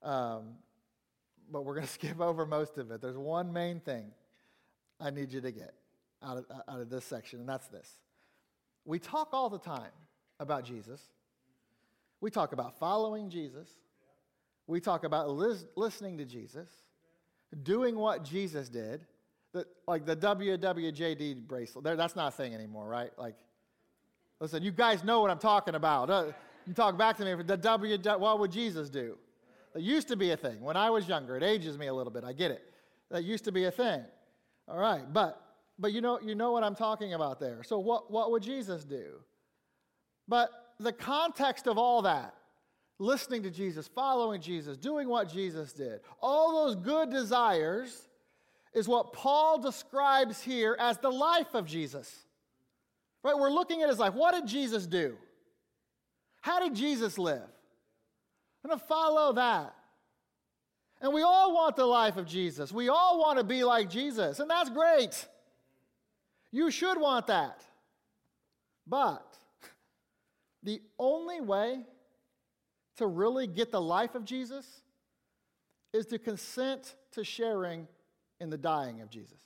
Um, but we're going to skip over most of it. There's one main thing I need you to get out of, out of this section, and that's this. We talk all the time about Jesus. We talk about following Jesus. We talk about lis- listening to Jesus, doing what Jesus did. The, like the WWJD bracelet, that's not a thing anymore, right? Like, Listen, you guys know what I'm talking about. Uh, you talk back to me for the W, what would Jesus do? That used to be a thing. When I was younger, it ages me a little bit. I get it. That used to be a thing. All right, but but you know you know what I'm talking about there. So what what would Jesus do? But the context of all that, listening to Jesus, following Jesus, doing what Jesus did, all those good desires is what Paul describes here as the life of Jesus. Right? We're looking at his life. What did Jesus do? How did Jesus live? I'm going to follow that. And we all want the life of Jesus. We all want to be like Jesus, and that's great. You should want that. But the only way to really get the life of Jesus is to consent to sharing in the dying of Jesus.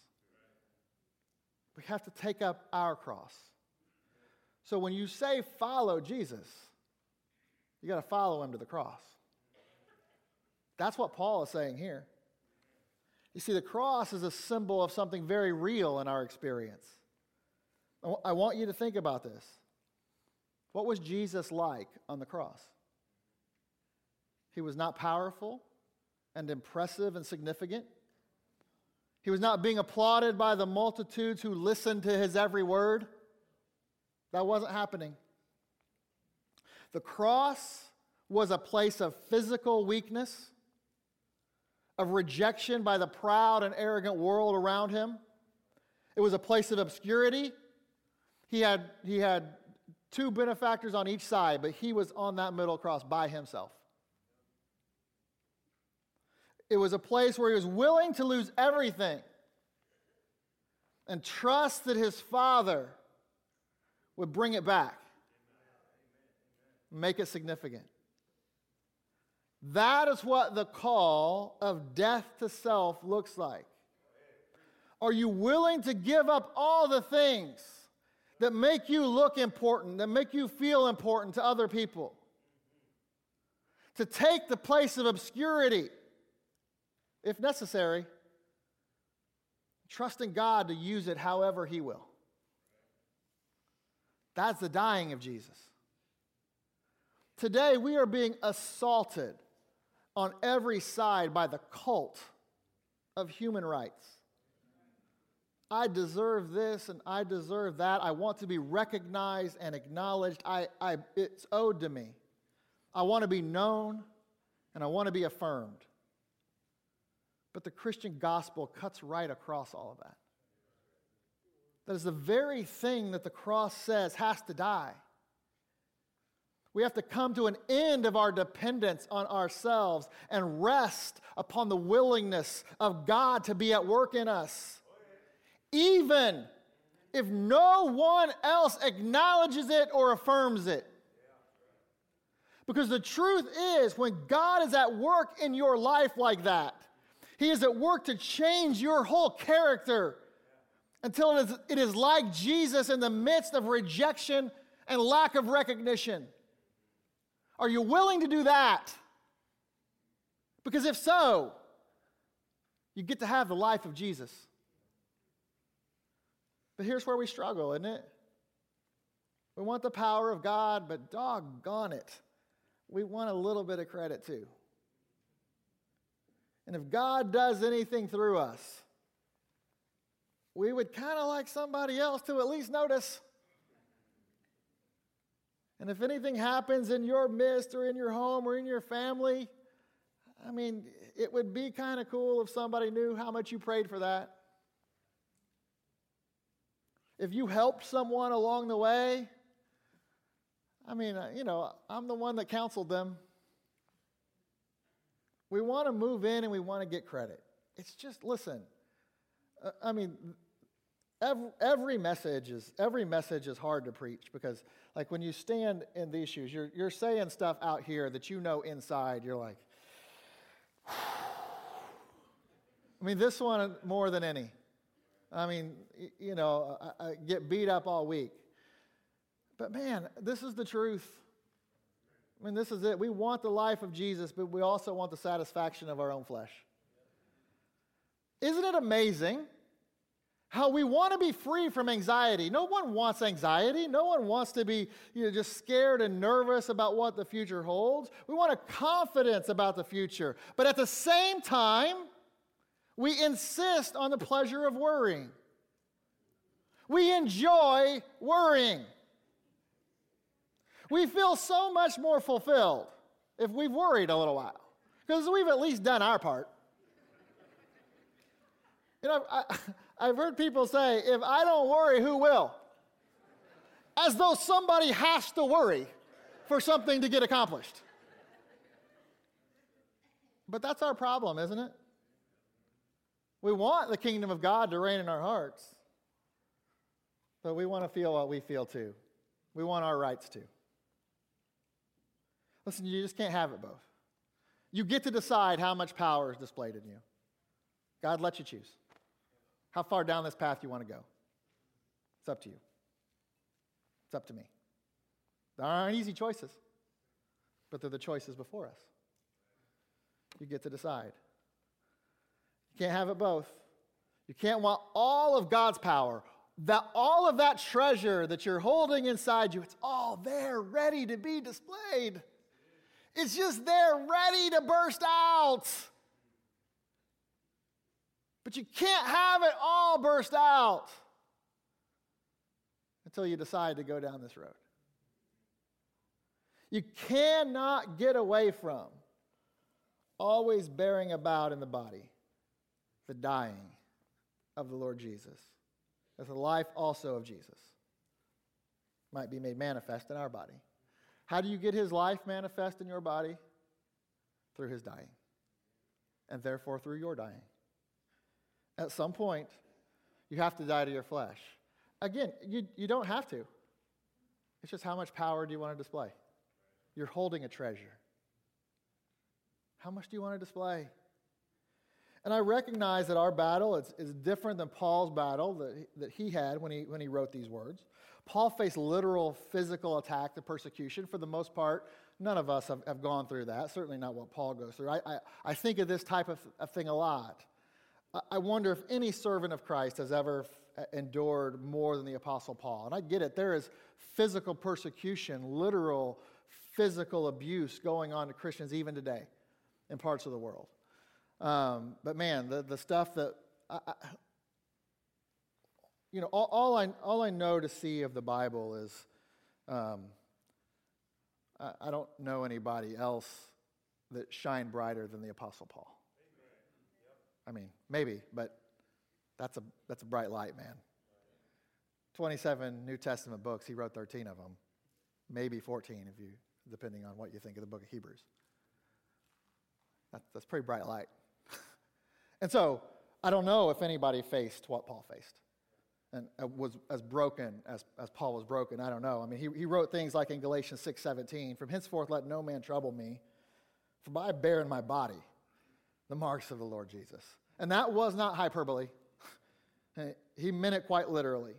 We have to take up our cross. So when you say follow Jesus, you got to follow him to the cross. That's what Paul is saying here. You see, the cross is a symbol of something very real in our experience. I want you to think about this. What was Jesus like on the cross? He was not powerful and impressive and significant. He was not being applauded by the multitudes who listened to his every word. That wasn't happening. The cross was a place of physical weakness, of rejection by the proud and arrogant world around him. It was a place of obscurity. He had, he had two benefactors on each side, but he was on that middle cross by himself. It was a place where he was willing to lose everything and trust that his father would bring it back, make it significant. That is what the call of death to self looks like. Are you willing to give up all the things that make you look important, that make you feel important to other people? To take the place of obscurity, if necessary, trusting God to use it however He will. That's the dying of Jesus. Today, we are being assaulted on every side by the cult of human rights. I deserve this and I deserve that. I want to be recognized and acknowledged. I, I, it's owed to me. I want to be known and I want to be affirmed. But the Christian gospel cuts right across all of that. That is the very thing that the cross says has to die. We have to come to an end of our dependence on ourselves and rest upon the willingness of God to be at work in us. Even if no one else acknowledges it or affirms it. Because the truth is, when God is at work in your life like that, He is at work to change your whole character until it is, it is like Jesus in the midst of rejection and lack of recognition. Are you willing to do that? Because if so, you get to have the life of Jesus. But here's where we struggle, isn't it? We want the power of God, but doggone it, we want a little bit of credit too. And if God does anything through us, we would kind of like somebody else to at least notice. And if anything happens in your midst or in your home or in your family, I mean, it would be kind of cool if somebody knew how much you prayed for that. If you helped someone along the way, I mean, uh, you know, I'm the one that counseled them. We want to move in and we want to get credit. It's just, listen, uh, I mean, every, every message is every message is hard to preach because like when you stand in these shoes you're, you're saying stuff out here that you know inside you're like i mean this one more than any i mean you know I, I get beat up all week but man this is the truth i mean this is it we want the life of jesus but we also want the satisfaction of our own flesh isn't it amazing how we want to be free from anxiety. No one wants anxiety. No one wants to be you know, just scared and nervous about what the future holds. We want a confidence about the future. But at the same time, we insist on the pleasure of worrying. We enjoy worrying. We feel so much more fulfilled if we've worried a little while because we've at least done our part. You know, I, I've heard people say, if I don't worry, who will? As though somebody has to worry for something to get accomplished. But that's our problem, isn't it? We want the kingdom of God to reign in our hearts, but we want to feel what we feel too. We want our rights too. Listen, you just can't have it both. You get to decide how much power is displayed in you. God lets you choose how far down this path you want to go. It's up to you. It's up to me. There aren't easy choices, but they're the choices before us. You get to decide. You can't have it both. You can't want all of God's power, that all of that treasure that you're holding inside you, it's all there ready to be displayed. It's just there ready to burst out. But you can't have it all burst out until you decide to go down this road. You cannot get away from always bearing about in the body the dying of the Lord Jesus, as the life also of Jesus might be made manifest in our body. How do you get his life manifest in your body? Through his dying, and therefore through your dying. At some point, you have to die to your flesh. Again, you, you don't have to. It's just how much power do you want to display? You're holding a treasure. How much do you want to display? And I recognize that our battle is, is different than Paul's battle that, that he had when he, when he wrote these words. Paul faced literal physical attack and persecution. For the most part, none of us have, have gone through that, certainly not what Paul goes through. I, I, I think of this type of, of thing a lot. I, I wonder if any servant of Christ has ever f- endured more than the Apostle Paul. And I get it, there is physical persecution, literal physical abuse going on to Christians even today in parts of the world. Um, but man, the, the stuff that, I, I, you know, all, all, I, all I know to see of the Bible is um, I, I don't know anybody else that shine brighter than the Apostle Paul. I mean, maybe, but that's a, that's a bright light, man. 27 New Testament books, he wrote 13 of them, maybe 14 if you, depending on what you think of the book of Hebrews. That's, that's pretty bright light. And so I don't know if anybody faced what Paul faced and was as broken as, as Paul was broken. I don't know. I mean, he, he wrote things like in Galatians 6 17, From henceforth let no man trouble me, for I bear in my body the marks of the Lord Jesus. And that was not hyperbole, he meant it quite literally.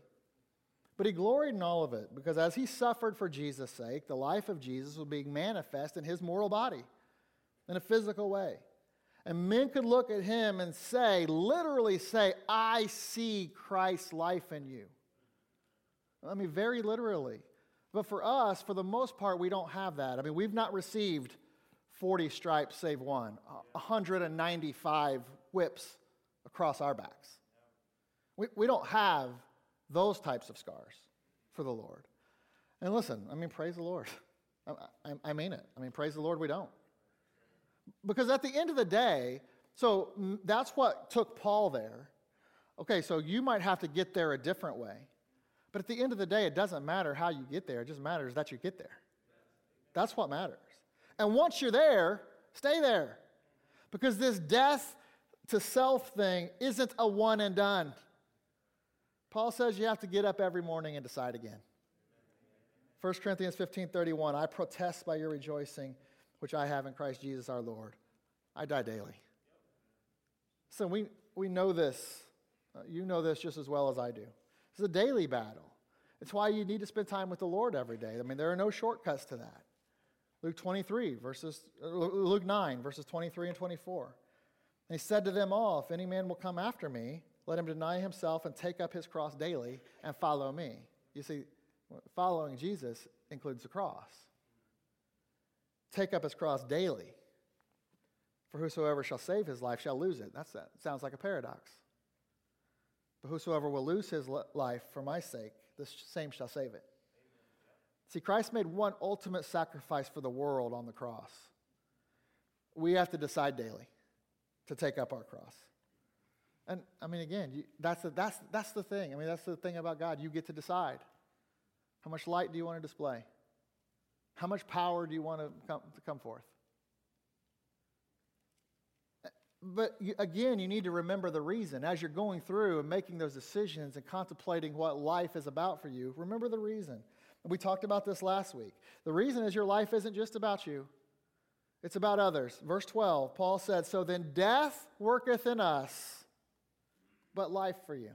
But he gloried in all of it because as he suffered for Jesus' sake, the life of Jesus was being manifest in his mortal body in a physical way. And men could look at him and say, literally say, I see Christ's life in you. I mean, very literally. But for us, for the most part, we don't have that. I mean, we've not received 40 stripes save one, 195 whips across our backs. We, we don't have those types of scars for the Lord. And listen, I mean, praise the Lord. I, I, I mean it. I mean, praise the Lord, we don't. Because at the end of the day, so mm, that's what took Paul there. Okay, so you might have to get there a different way. But at the end of the day, it doesn't matter how you get there, it just matters that you get there. That's what matters. And once you're there, stay there. Because this death to self thing isn't a one and done. Paul says you have to get up every morning and decide again. 1 Corinthians 15 31, I protest by your rejoicing which I have in Christ Jesus our Lord. I die daily. So we, we know this. Uh, you know this just as well as I do. It's a daily battle. It's why you need to spend time with the Lord every day. I mean, there are no shortcuts to that. Luke 23, verses, uh, Luke 9, verses 23 and 24. And he said to them all, If any man will come after me, let him deny himself and take up his cross daily and follow me. You see, following Jesus includes the cross take up his cross daily. For whosoever shall save his life shall lose it. That's that. Sounds like a paradox. But whosoever will lose his life for my sake, the same shall save it. See, Christ made one ultimate sacrifice for the world on the cross. We have to decide daily to take up our cross. And I mean, again, you, that's, the, that's, that's the thing. I mean, that's the thing about God. You get to decide. How much light do you want to display? How much power do you want to come, to come forth? But you, again, you need to remember the reason. As you're going through and making those decisions and contemplating what life is about for you, remember the reason. We talked about this last week. The reason is your life isn't just about you, it's about others. Verse 12, Paul said, So then death worketh in us, but life for you.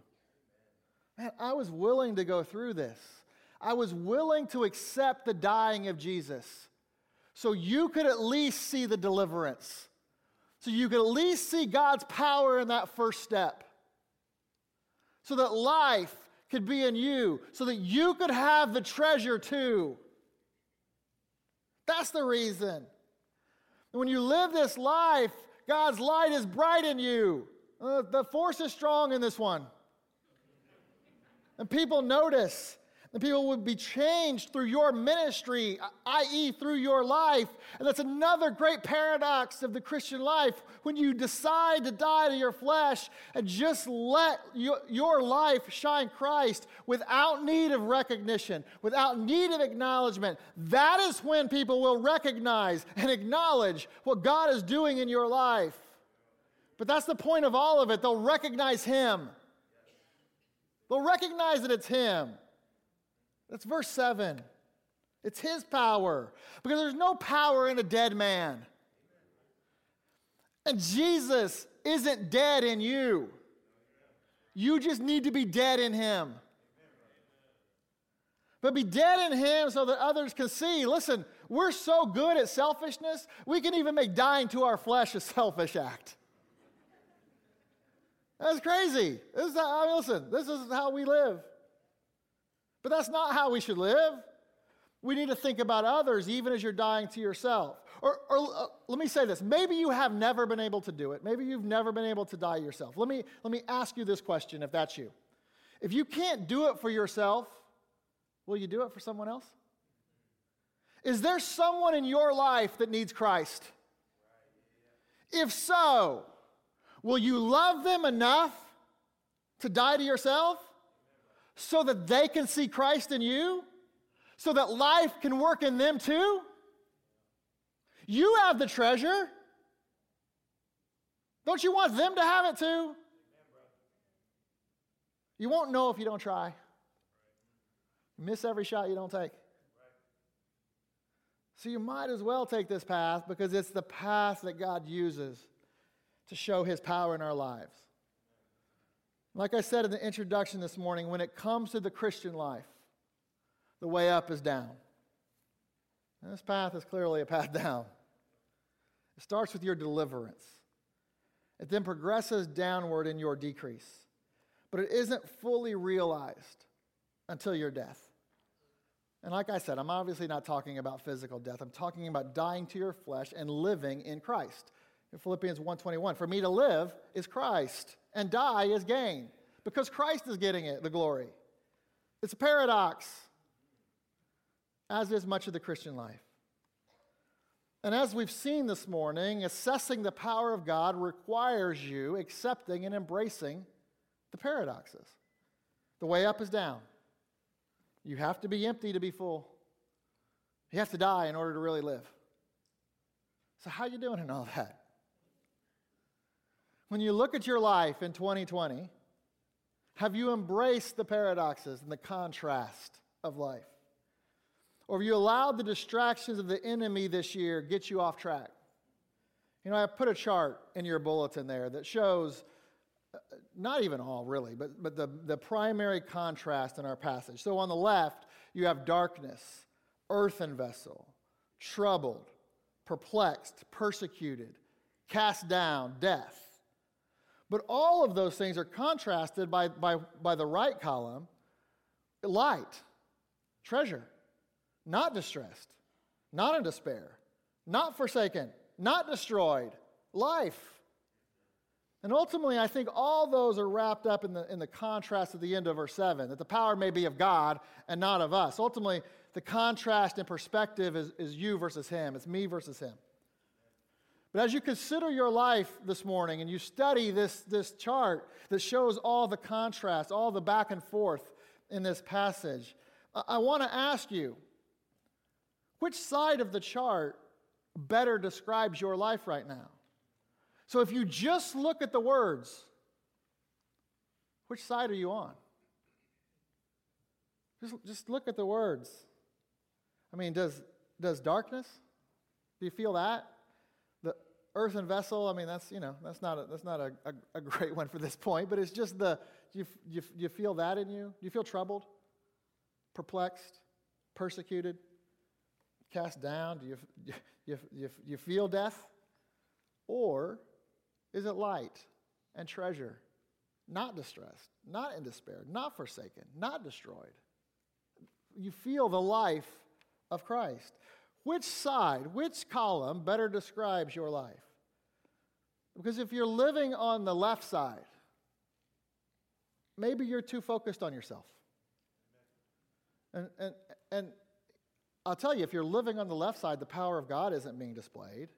Man, I was willing to go through this. I was willing to accept the dying of Jesus so you could at least see the deliverance. So you could at least see God's power in that first step. So that life could be in you, so that you could have the treasure too. That's the reason. And when you live this life, God's light is bright in you. Uh, the force is strong in this one. And people notice. And people would be changed through your ministry, uh, i.e., through your life. And that's another great paradox of the Christian life. When you decide to die to your flesh and just let your, your life shine Christ without need of recognition, without need of acknowledgement, that is when people will recognize and acknowledge what God is doing in your life. But that's the point of all of it. They'll recognize Him. They'll recognize that it's Him. That's verse 7. It's His power because there's no power in a dead man. And Jesus isn't dead in you. You just need to be dead in Him. But be dead in Him so that others can see. Listen, we're so good at selfishness, we can even make dying to our flesh a selfish act. That's crazy. This is how, I mean, listen, this is how we live. But that's not how we should live. We need to think about others even as you're dying to yourself. Or, or uh, let me say this maybe you have never been able to do it. Maybe you've never been able to die yourself. Let me, let me ask you this question if that's you. If you can't do it for yourself, will you do it for someone else? Is there someone in your life that needs Christ? If so, will you love them enough to die to yourself? So that they can see Christ in you, so that life can work in them too? You have the treasure. Don't you want them to have it too? You won't know if you don't try. You miss every shot you don't take. So you might as well take this path because it's the path that God uses to show his power in our lives. Like I said in the introduction this morning, when it comes to the Christian life, the way up is down. And this path is clearly a path down. It starts with your deliverance, it then progresses downward in your decrease. But it isn't fully realized until your death. And like I said, I'm obviously not talking about physical death. I'm talking about dying to your flesh and living in Christ. In Philippians 1:21, for me to live is Christ and die is gain because Christ is getting it, the glory. It's a paradox, as is much of the Christian life. And as we've seen this morning, assessing the power of God requires you accepting and embracing the paradoxes. The way up is down. You have to be empty to be full. You have to die in order to really live. So how are you doing in all that? When you look at your life in 2020, have you embraced the paradoxes and the contrast of life? Or have you allowed the distractions of the enemy this year get you off track? You know, I put a chart in your bulletin there that shows, uh, not even all really, but, but the, the primary contrast in our passage. So on the left, you have darkness, earthen vessel, troubled, perplexed, persecuted, cast down, death. But all of those things are contrasted by, by, by the right column light, treasure, not distressed, not in despair, not forsaken, not destroyed, life. And ultimately, I think all those are wrapped up in the, in the contrast at the end of verse 7 that the power may be of God and not of us. Ultimately, the contrast in perspective is, is you versus him, it's me versus him. But as you consider your life this morning and you study this, this chart that shows all the contrast, all the back and forth in this passage, I, want to ask you which side of the chart better describes your life right now? So if you just look at the words, which side are you on? Just, just look at the words. I mean, does, does darkness, do you feel that? Earthen vessel, I mean, that's, you know, that's not a, that's not a, a, a great one for this point, but it's just the, do you, do, you, do you feel that in you? Do you feel troubled, perplexed, persecuted, cast down? Do you, you, you, you feel death? Or is it light and treasure, not distressed, not in despair, not forsaken, not destroyed? You feel the life of Christ. Which side, which column better describes your life? Because if you're living on the left side, maybe you're too focused on yourself. And, and, and I'll tell you, if you're living on the left side, the power of God isn't being displayed.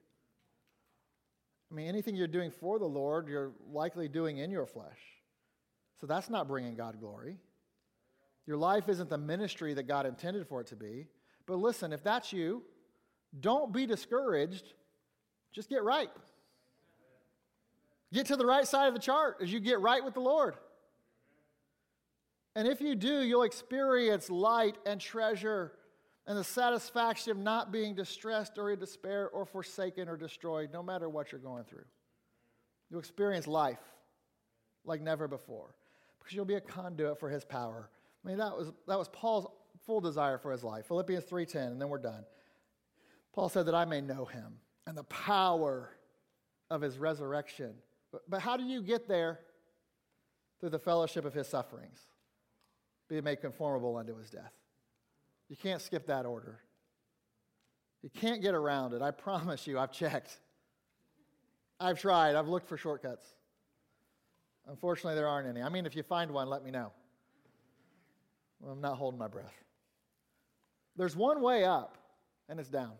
I mean, anything you're doing for the Lord, you're likely doing in your flesh. So that's not bringing God glory. Your life isn't the ministry that God intended for it to be. But listen, if that's you, don't be discouraged. Just get right. Get to the right side of the chart as you get right with the Lord. And if you do, you'll experience light and treasure and the satisfaction of not being distressed or in despair or forsaken or destroyed, no matter what you're going through. You'll experience life like never before because you'll be a conduit for his power. I mean, that was, that was Paul's full desire for his life. Philippians 3.10, and then we're done. Paul said that I may know him and the power of his resurrection. But, but how do you get there? Through the fellowship of his sufferings, be made conformable unto his death. You can't skip that order. You can't get around it. I promise you, I've checked. I've tried. I've looked for shortcuts. Unfortunately, there aren't any. I mean, if you find one, let me know. I'm not holding my breath. There's one way up, and it's down.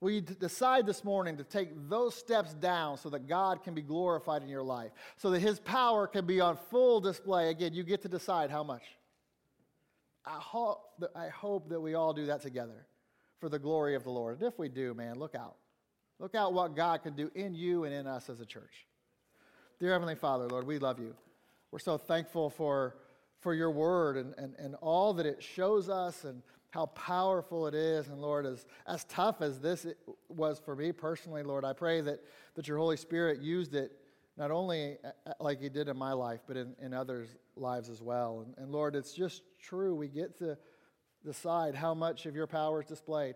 Will you decide this morning to take those steps down so that God can be glorified in your life, so that His power can be on full display? Again, you get to decide how much. I hope that, I hope that we all do that together for the glory of the Lord. And if we do, man, look out. Look out what God can do in you and in us as a church. Dear Heavenly Father, Lord, we love you. We're so thankful for, for your word and, and, and all that it shows us and how powerful it is. And Lord, as, as tough as this was for me personally, Lord, I pray that, that your Holy Spirit used it not only uh, uh, like he did in my life, but in, in others' lives as well. And, and Lord, it's just true. We get to decide how much of your power is displayed,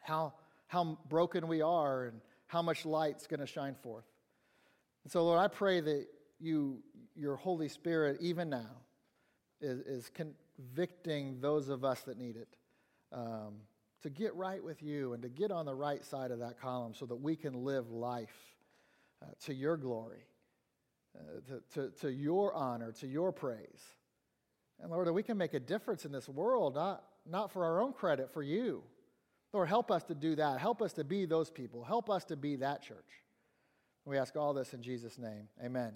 how, how broken we are, and how much light's going to shine forth. And so, Lord, I pray that you, your Holy Spirit, even now, is, is convicting those of us that need it um, to get right with you and to get on the right side of that column so that we can live life uh, to your glory, uh, to, to, to your honor, to your praise. And Lord, that we can make a difference in this world, not, not for our own credit, for you. Lord, help us to do that. Help us to be those people. Help us to be that church. We ask all this in Jesus' name. Amen.